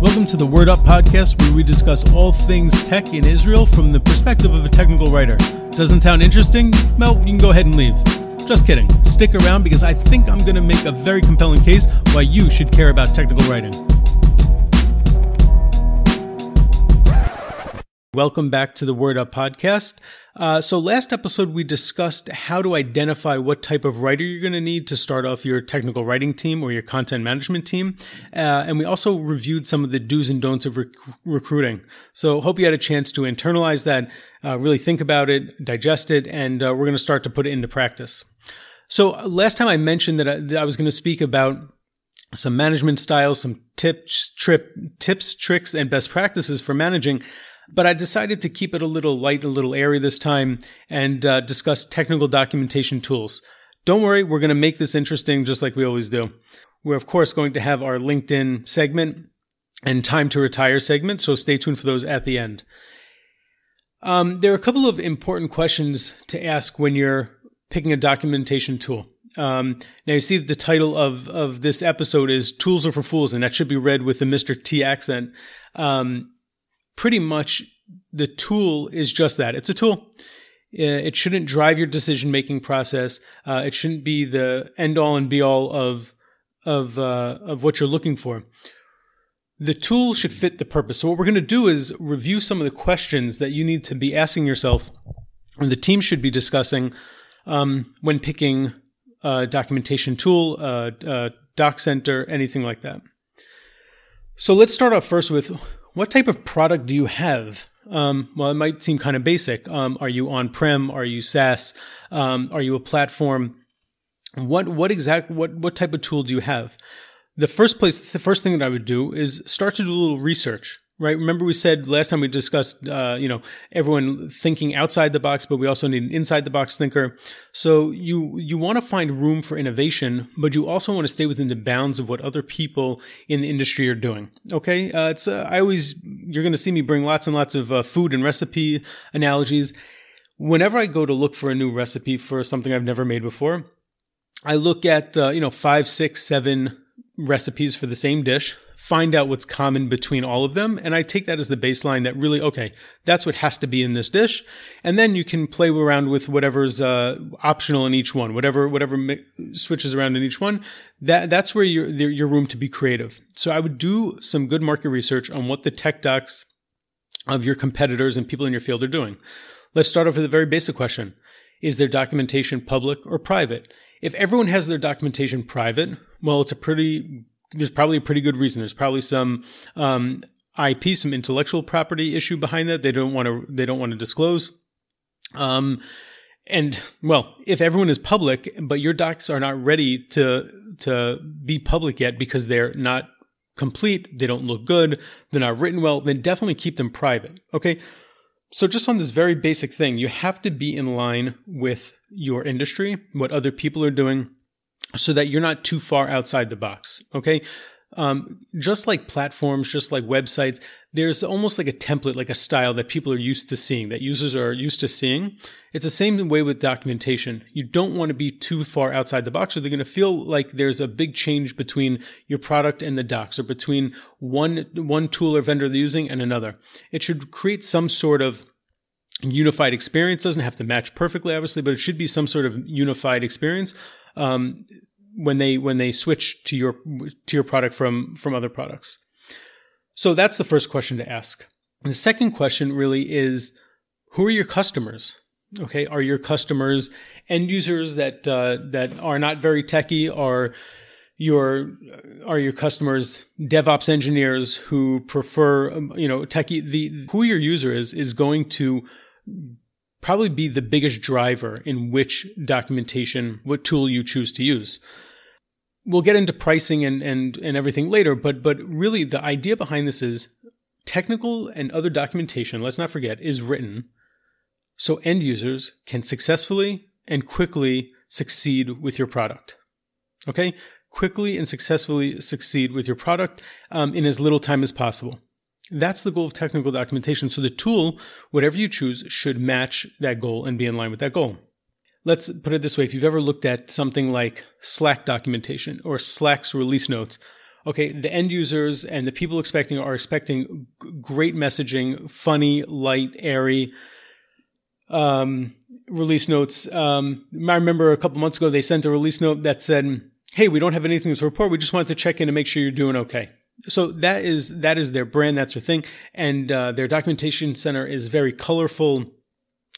Welcome to the Word Up podcast, where we discuss all things tech in Israel from the perspective of a technical writer. Doesn't sound interesting? Well, you can go ahead and leave. Just kidding. Stick around because I think I'm going to make a very compelling case why you should care about technical writing. Welcome back to the Word Up podcast. Uh, so, last episode we discussed how to identify what type of writer you're going to need to start off your technical writing team or your content management team. Uh, and we also reviewed some of the do's and don'ts of rec- recruiting. So, hope you had a chance to internalize that, uh, really think about it, digest it, and uh, we're going to start to put it into practice. So, last time I mentioned that I, that I was going to speak about some management styles, some tips, trip, tips, tricks, and best practices for managing. But I decided to keep it a little light, a little airy this time and uh, discuss technical documentation tools. Don't worry, we're going to make this interesting just like we always do. We're, of course, going to have our LinkedIn segment and time to retire segment, so stay tuned for those at the end. Um, there are a couple of important questions to ask when you're picking a documentation tool. Um, now you see the title of of this episode is "Tools Are for Fools," and that should be read with the Mr. T accent. Um, pretty much the tool is just that it's a tool. Uh, it shouldn't drive your decision making process. Uh, it shouldn't be the end all and be all of of uh, of what you're looking for. The tool should fit the purpose. So what we're going to do is review some of the questions that you need to be asking yourself, or the team should be discussing um, when picking a documentation tool, a, a doc center, anything like that. So let's start off first with what type of product do you have? Um, well, it might seem kind of basic. Um, are you on prem? Are you SaaS? Um, are you a platform? What what exact what what type of tool do you have? The first place, the first thing that I would do is start to do a little research right? Remember we said last time we discussed, uh, you know, everyone thinking outside the box, but we also need an inside the box thinker. So you you want to find room for innovation, but you also want to stay within the bounds of what other people in the industry are doing. Okay, uh, it's uh, I always you're going to see me bring lots and lots of uh, food and recipe analogies. Whenever I go to look for a new recipe for something I've never made before, I look at uh, you know five, six, seven recipes for the same dish find out what's common between all of them. And I take that as the baseline that really, okay, that's what has to be in this dish. And then you can play around with whatever's uh, optional in each one, whatever, whatever mi- switches around in each one. That, that's where your, your room to be creative. So I would do some good market research on what the tech docs of your competitors and people in your field are doing. Let's start off with a very basic question. Is their documentation public or private? If everyone has their documentation private, well, it's a pretty there's probably a pretty good reason. There's probably some um, IP, some intellectual property issue behind that. They don't want to they don't want to disclose. Um, and well, if everyone is public, but your docs are not ready to to be public yet because they're not complete, they don't look good, they're not written well, then definitely keep them private. Okay. So just on this very basic thing, you have to be in line with your industry, what other people are doing, so that you're not too far outside the box. Okay. Um, just like platforms, just like websites, there's almost like a template, like a style that people are used to seeing, that users are used to seeing. It's the same way with documentation. You don't want to be too far outside the box, or they're going to feel like there's a big change between your product and the docs, or between one one tool or vendor they're using and another. It should create some sort of unified experience. Doesn't have to match perfectly, obviously, but it should be some sort of unified experience um, when they when they switch to your to your product from from other products. So that's the first question to ask. And the second question really is, who are your customers? Okay, are your customers end users that uh, that are not very techy? Are your are your customers DevOps engineers who prefer um, you know techie? The who your user is is going to probably be the biggest driver in which documentation, what tool you choose to use. We'll get into pricing and, and, and everything later, but but really the idea behind this is technical and other documentation, let's not forget, is written so end users can successfully and quickly succeed with your product. Okay? Quickly and successfully succeed with your product um, in as little time as possible. That's the goal of technical documentation. So the tool, whatever you choose, should match that goal and be in line with that goal. let's put it this way if you've ever looked at something like Slack documentation or Slack's release notes, okay, the end users and the people expecting are expecting great messaging, funny, light, airy um, release notes. Um, I remember a couple months ago they sent a release note that said, "Hey, we don't have anything to report. We just wanted to check in and make sure you're doing okay." So that is that is their brand. That's their thing, and uh, their documentation center is very colorful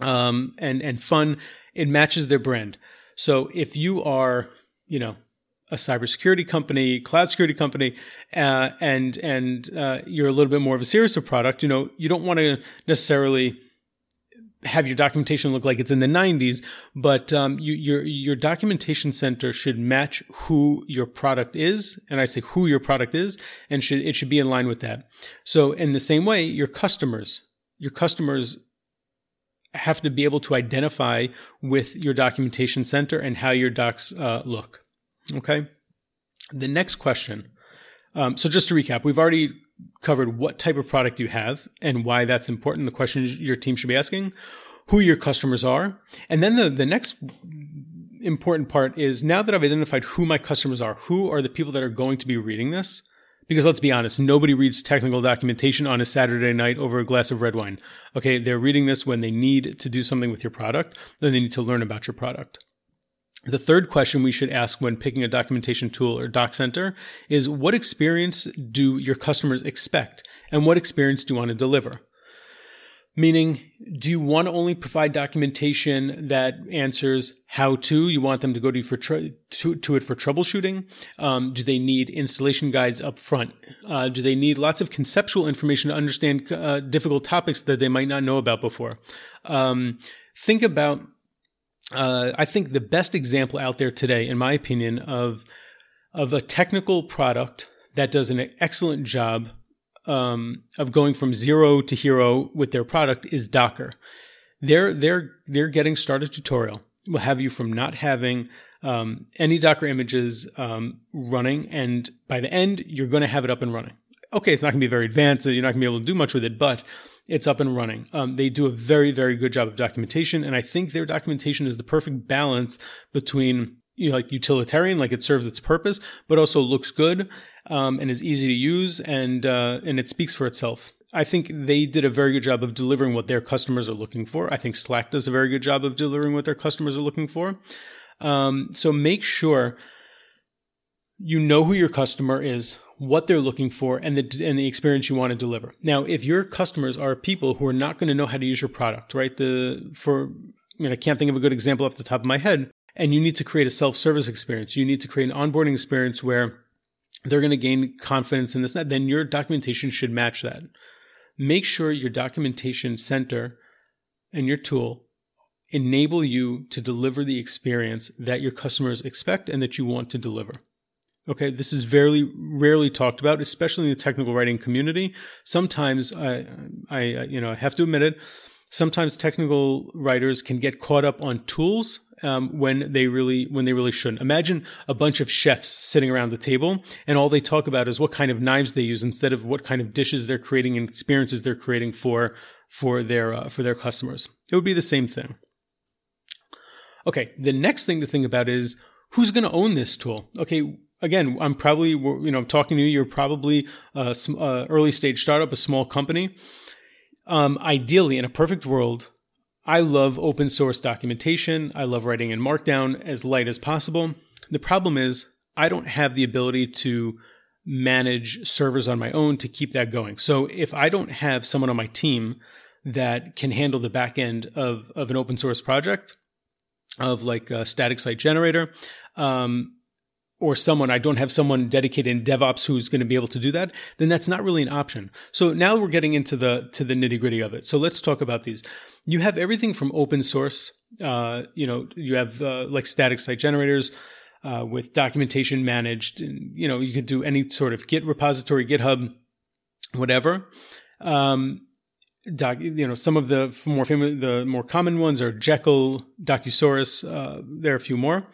um, and and fun. It matches their brand. So if you are, you know, a cybersecurity company, cloud security company, uh, and and uh, you're a little bit more of a serious product, you know, you don't want to necessarily have your documentation look like it's in the 90s, but um, you, your your documentation center should match who your product is, and I say who your product is, and should it should be in line with that. So in the same way, your customers, your customers have to be able to identify with your documentation center and how your docs uh, look. Okay. The next question. Um, so just to recap, we've already covered what type of product you have and why that's important. The questions your team should be asking, who your customers are, and then the the next important part is now that I've identified who my customers are, who are the people that are going to be reading this. Because let's be honest, nobody reads technical documentation on a Saturday night over a glass of red wine. Okay, they're reading this when they need to do something with your product, then they need to learn about your product. The third question we should ask when picking a documentation tool or doc center is what experience do your customers expect and what experience do you want to deliver? Meaning, do you want to only provide documentation that answers how to? You want them to go to for tr- to, to, it for troubleshooting? Um, do they need installation guides up front? Uh, do they need lots of conceptual information to understand uh, difficult topics that they might not know about before? Um, think about. Uh, I think the best example out there today, in my opinion, of of a technical product that does an excellent job um, of going from zero to hero with their product is Docker. Their their their getting started tutorial will have you from not having um, any Docker images um, running, and by the end, you're going to have it up and running. Okay, it's not going to be very advanced, you're not going to be able to do much with it, but it's up and running. Um, they do a very, very good job of documentation, and I think their documentation is the perfect balance between you know, like utilitarian, like it serves its purpose, but also looks good um, and is easy to use, and uh, and it speaks for itself. I think they did a very good job of delivering what their customers are looking for. I think Slack does a very good job of delivering what their customers are looking for. Um, so make sure you know who your customer is, what they're looking for, and the and the experience you want to deliver. Now, if your customers are people who are not going to know how to use your product, right? The for I mean, I can't think of a good example off the top of my head. And you need to create a self-service experience. You need to create an onboarding experience where they're going to gain confidence in this, that, then your documentation should match that. Make sure your documentation center and your tool enable you to deliver the experience that your customers expect and that you want to deliver. Okay, this is very rarely talked about, especially in the technical writing community. Sometimes I, I, you know, I have to admit it. Sometimes technical writers can get caught up on tools um, when they really when they really shouldn't. Imagine a bunch of chefs sitting around the table, and all they talk about is what kind of knives they use instead of what kind of dishes they're creating and experiences they're creating for for their uh, for their customers. It would be the same thing. Okay, the next thing to think about is who's going to own this tool. Okay, again, I'm probably you know talking to you. You're probably a, a early stage startup, a small company. Um, ideally, in a perfect world, I love open source documentation. I love writing in Markdown as light as possible. The problem is, I don't have the ability to manage servers on my own to keep that going. So if I don't have someone on my team that can handle the back end of, of an open source project, of like a static site generator, um, or someone, I don't have someone dedicated in DevOps who's going to be able to do that, then that's not really an option. So now we're getting into the to the nitty gritty of it. So let's talk about these. You have everything from open source. Uh, you know, you have uh, like static site generators uh, with documentation managed. And, you know, you could do any sort of Git repository, GitHub, whatever. Um, doc, you know, some of the more famous, the more common ones are Jekyll, Docusaurus. Uh, there are a few more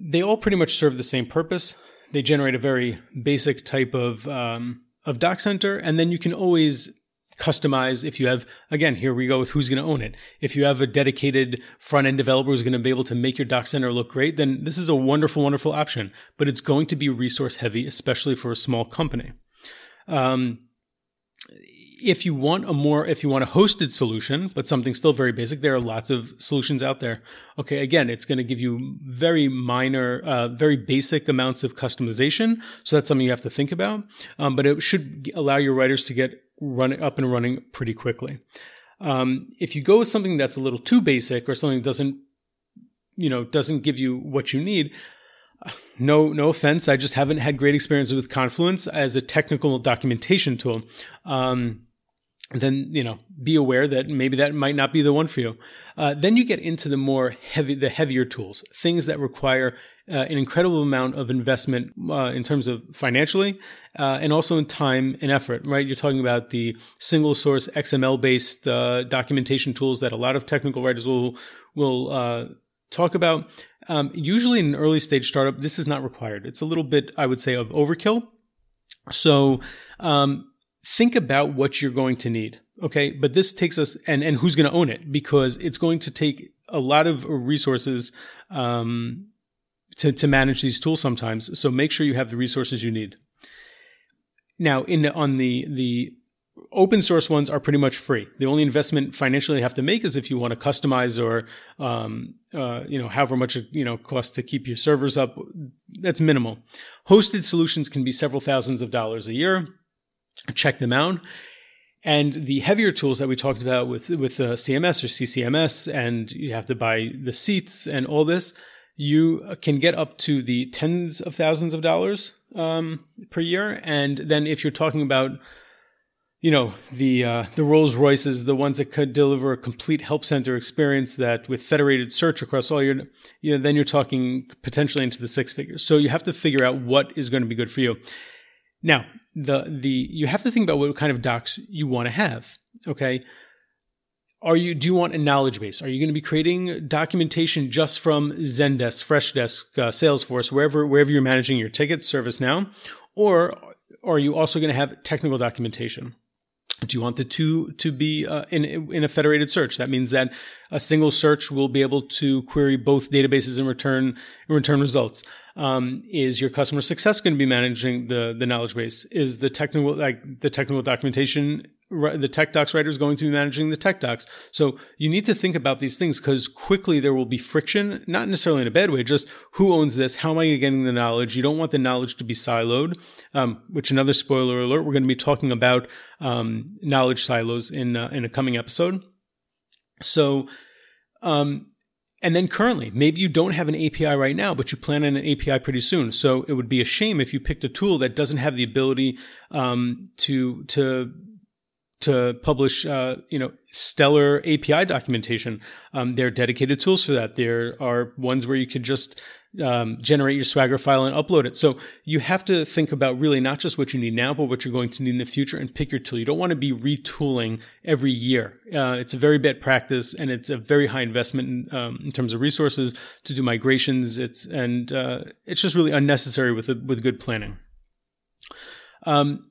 they all pretty much serve the same purpose. They generate a very basic type of um, of doc center, and then you can always customize if you have again here we go with who's going to own it if you have a dedicated front end developer who's going to be able to make your doc center look great then this is a wonderful wonderful option but it's going to be resource heavy especially for a small company um, if you want a more if you want a hosted solution but something still very basic there are lots of solutions out there. Okay again it's going to give you very minor uh, very basic amounts of customization. So that's something you have to think about. Um, but it should allow your writers to get running up and running pretty quickly. Um, if you go with something that's a little too basic or something that doesn't you know doesn't give you what you need no no offense i just haven't had great experience with confluence as a technical documentation tool. Um, then you know be aware that maybe that might not be the one for you. Uh, then you get into the more heavy the heavier tools things that require uh, an incredible amount of investment uh, in terms of financially uh, and also in time and effort right? You're talking about the single source xml based uh, documentation tools that a lot of technical writers will will uh, talk about. Um, usually in an early stage startup this is not required. It's a little bit i would say of overkill. So um, think about what you're going to need. Okay. But this takes us and, and who's going to own it because it's going to take a lot of resources, um, to, to manage these tools sometimes. So make sure you have the resources you need. Now, in the, on the, the open source ones are pretty much free. The only investment financially you have to make is if you want to customize or, um, uh, you know, however much it, you know, costs to keep your servers up. That's minimal. Hosted solutions can be several thousands of dollars a year check them out. And the heavier tools that we talked about with with uh, CMS or CCMS, and you have to buy the seats and all this, you can get up to the tens of thousands of dollars um, per year. And then if you're talking about, you know, the uh, the Rolls Royces, the ones that could deliver a complete help center experience that with federated search across all your, you know, then you're talking potentially into the six figures. So you have to figure out what is going to be good for you. Now, the the you have to think about what kind of docs you want to have. Okay. Are you do you want a knowledge base? Are you going to be creating documentation just from Zendesk, Freshdesk, uh, Salesforce, wherever wherever you're managing your ticket service now, or are you also going to have technical documentation? Do you want the two to be uh, in in a federated search? That means that a single search will be able to query both databases and return and return results. Um, is your customer success going to be managing the the knowledge base? Is the technical like the technical documentation the tech docs writer is going to be managing the tech docs. So you need to think about these things because quickly there will be friction, not necessarily in a bad way, just who owns this? How am I getting the knowledge? You don't want the knowledge to be siloed, um, which another spoiler alert, we're going to be talking about um, knowledge silos in, uh, in a coming episode. So, um, and then currently, maybe you don't have an API right now, but you plan on an API pretty soon. So it would be a shame if you picked a tool that doesn't have the ability um, to to to publish, uh, you know, stellar API documentation. Um, there are dedicated tools for that. There are ones where you could just um, generate your Swagger file and upload it. So you have to think about really not just what you need now, but what you're going to need in the future and pick your tool. You don't want to be retooling every year. Uh, it's a very bad practice and it's a very high investment in, um, in terms of resources to do migrations. It's, and, uh, it's just really unnecessary with, with good planning. Um,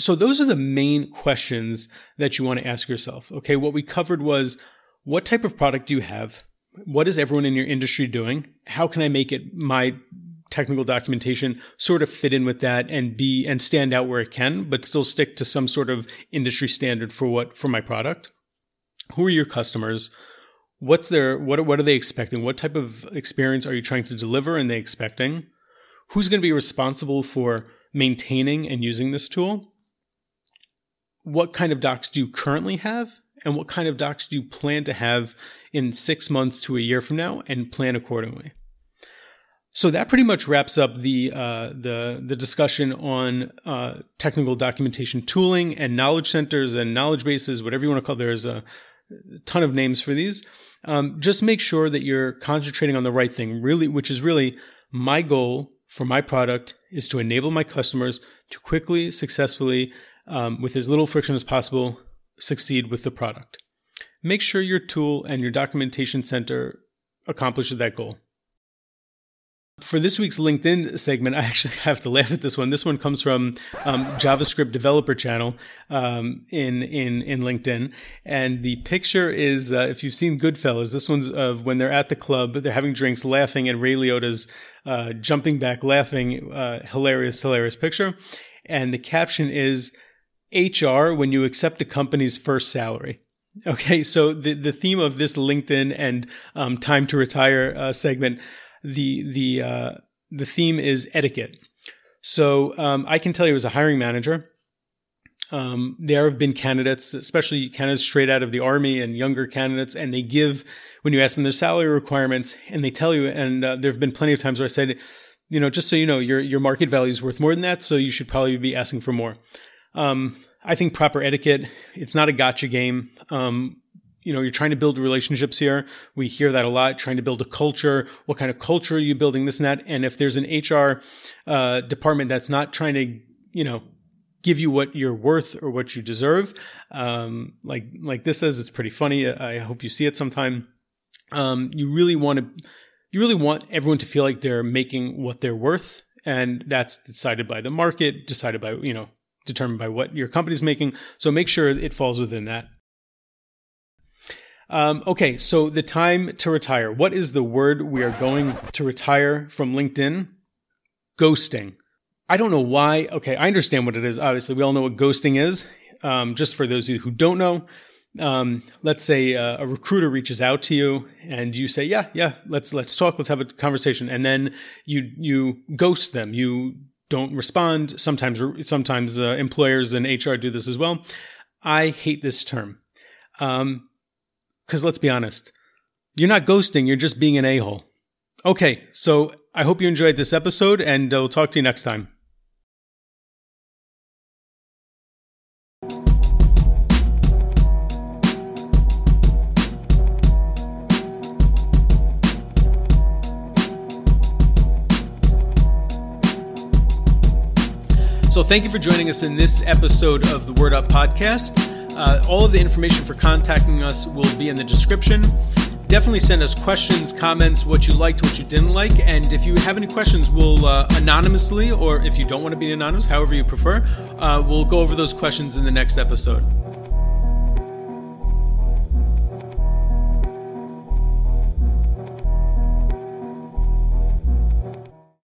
so those are the main questions that you want to ask yourself. Okay. What we covered was what type of product do you have? What is everyone in your industry doing? How can I make it my technical documentation sort of fit in with that and be and stand out where it can, but still stick to some sort of industry standard for what for my product? Who are your customers? What's their what what are they expecting? What type of experience are you trying to deliver and they expecting? Who's going to be responsible for maintaining and using this tool? What kind of docs do you currently have and what kind of docs do you plan to have in six months to a year from now and plan accordingly so that pretty much wraps up the uh, the the discussion on uh, technical documentation tooling and knowledge centers and knowledge bases, whatever you want to call. There's a ton of names for these. Um, just make sure that you're concentrating on the right thing. Really, which is really my goal for my product is to enable my customers to quickly, successfully um, with as little friction as possible, succeed with the product. Make sure your tool and your documentation center accomplishes that goal. For this week's LinkedIn segment, I actually have to laugh at this one. This one comes from um, JavaScript Developer Channel um, in in in LinkedIn, and the picture is uh, if you've seen Goodfellas, this one's of when they're at the club, they're having drinks, laughing, and Ray Liotta's uh, jumping back, laughing. Uh, hilarious, hilarious picture, and the caption is HR when you accept a company's first salary. Okay, so the the theme of this LinkedIn and um, time to retire uh, segment the the uh, the theme is etiquette. So um, I can tell you as a hiring manager, um, there have been candidates, especially candidates straight out of the army and younger candidates, and they give when you ask them their salary requirements, and they tell you. And uh, there have been plenty of times where I said, you know, just so you know, your your market value is worth more than that, so you should probably be asking for more. Um, I think proper etiquette. It's not a gotcha game. Um, you know, you're trying to build relationships here. We hear that a lot, trying to build a culture. What kind of culture are you building? This and that. And if there's an HR uh, department that's not trying to, you know, give you what you're worth or what you deserve, um, like like this says, it's pretty funny. I hope you see it sometime. Um, you really want to, you really want everyone to feel like they're making what they're worth, and that's decided by the market, decided by you know, determined by what your company's making. So make sure it falls within that. Um, okay, so the time to retire. What is the word we are going to retire from LinkedIn? Ghosting. I don't know why. Okay, I understand what it is. Obviously, we all know what ghosting is. Um, just for those of you who don't know, um, let's say uh, a recruiter reaches out to you and you say, "Yeah, yeah, let's let's talk, let's have a conversation," and then you you ghost them. You don't respond. Sometimes sometimes uh, employers and HR do this as well. I hate this term. Um, because let's be honest, you're not ghosting, you're just being an a hole. Okay, so I hope you enjoyed this episode, and I'll talk to you next time. So, thank you for joining us in this episode of the Word Up Podcast. Uh, all of the information for contacting us will be in the description. Definitely send us questions, comments, what you liked, what you didn't like. And if you have any questions, we'll uh, anonymously, or if you don't want to be anonymous, however you prefer, uh, we'll go over those questions in the next episode.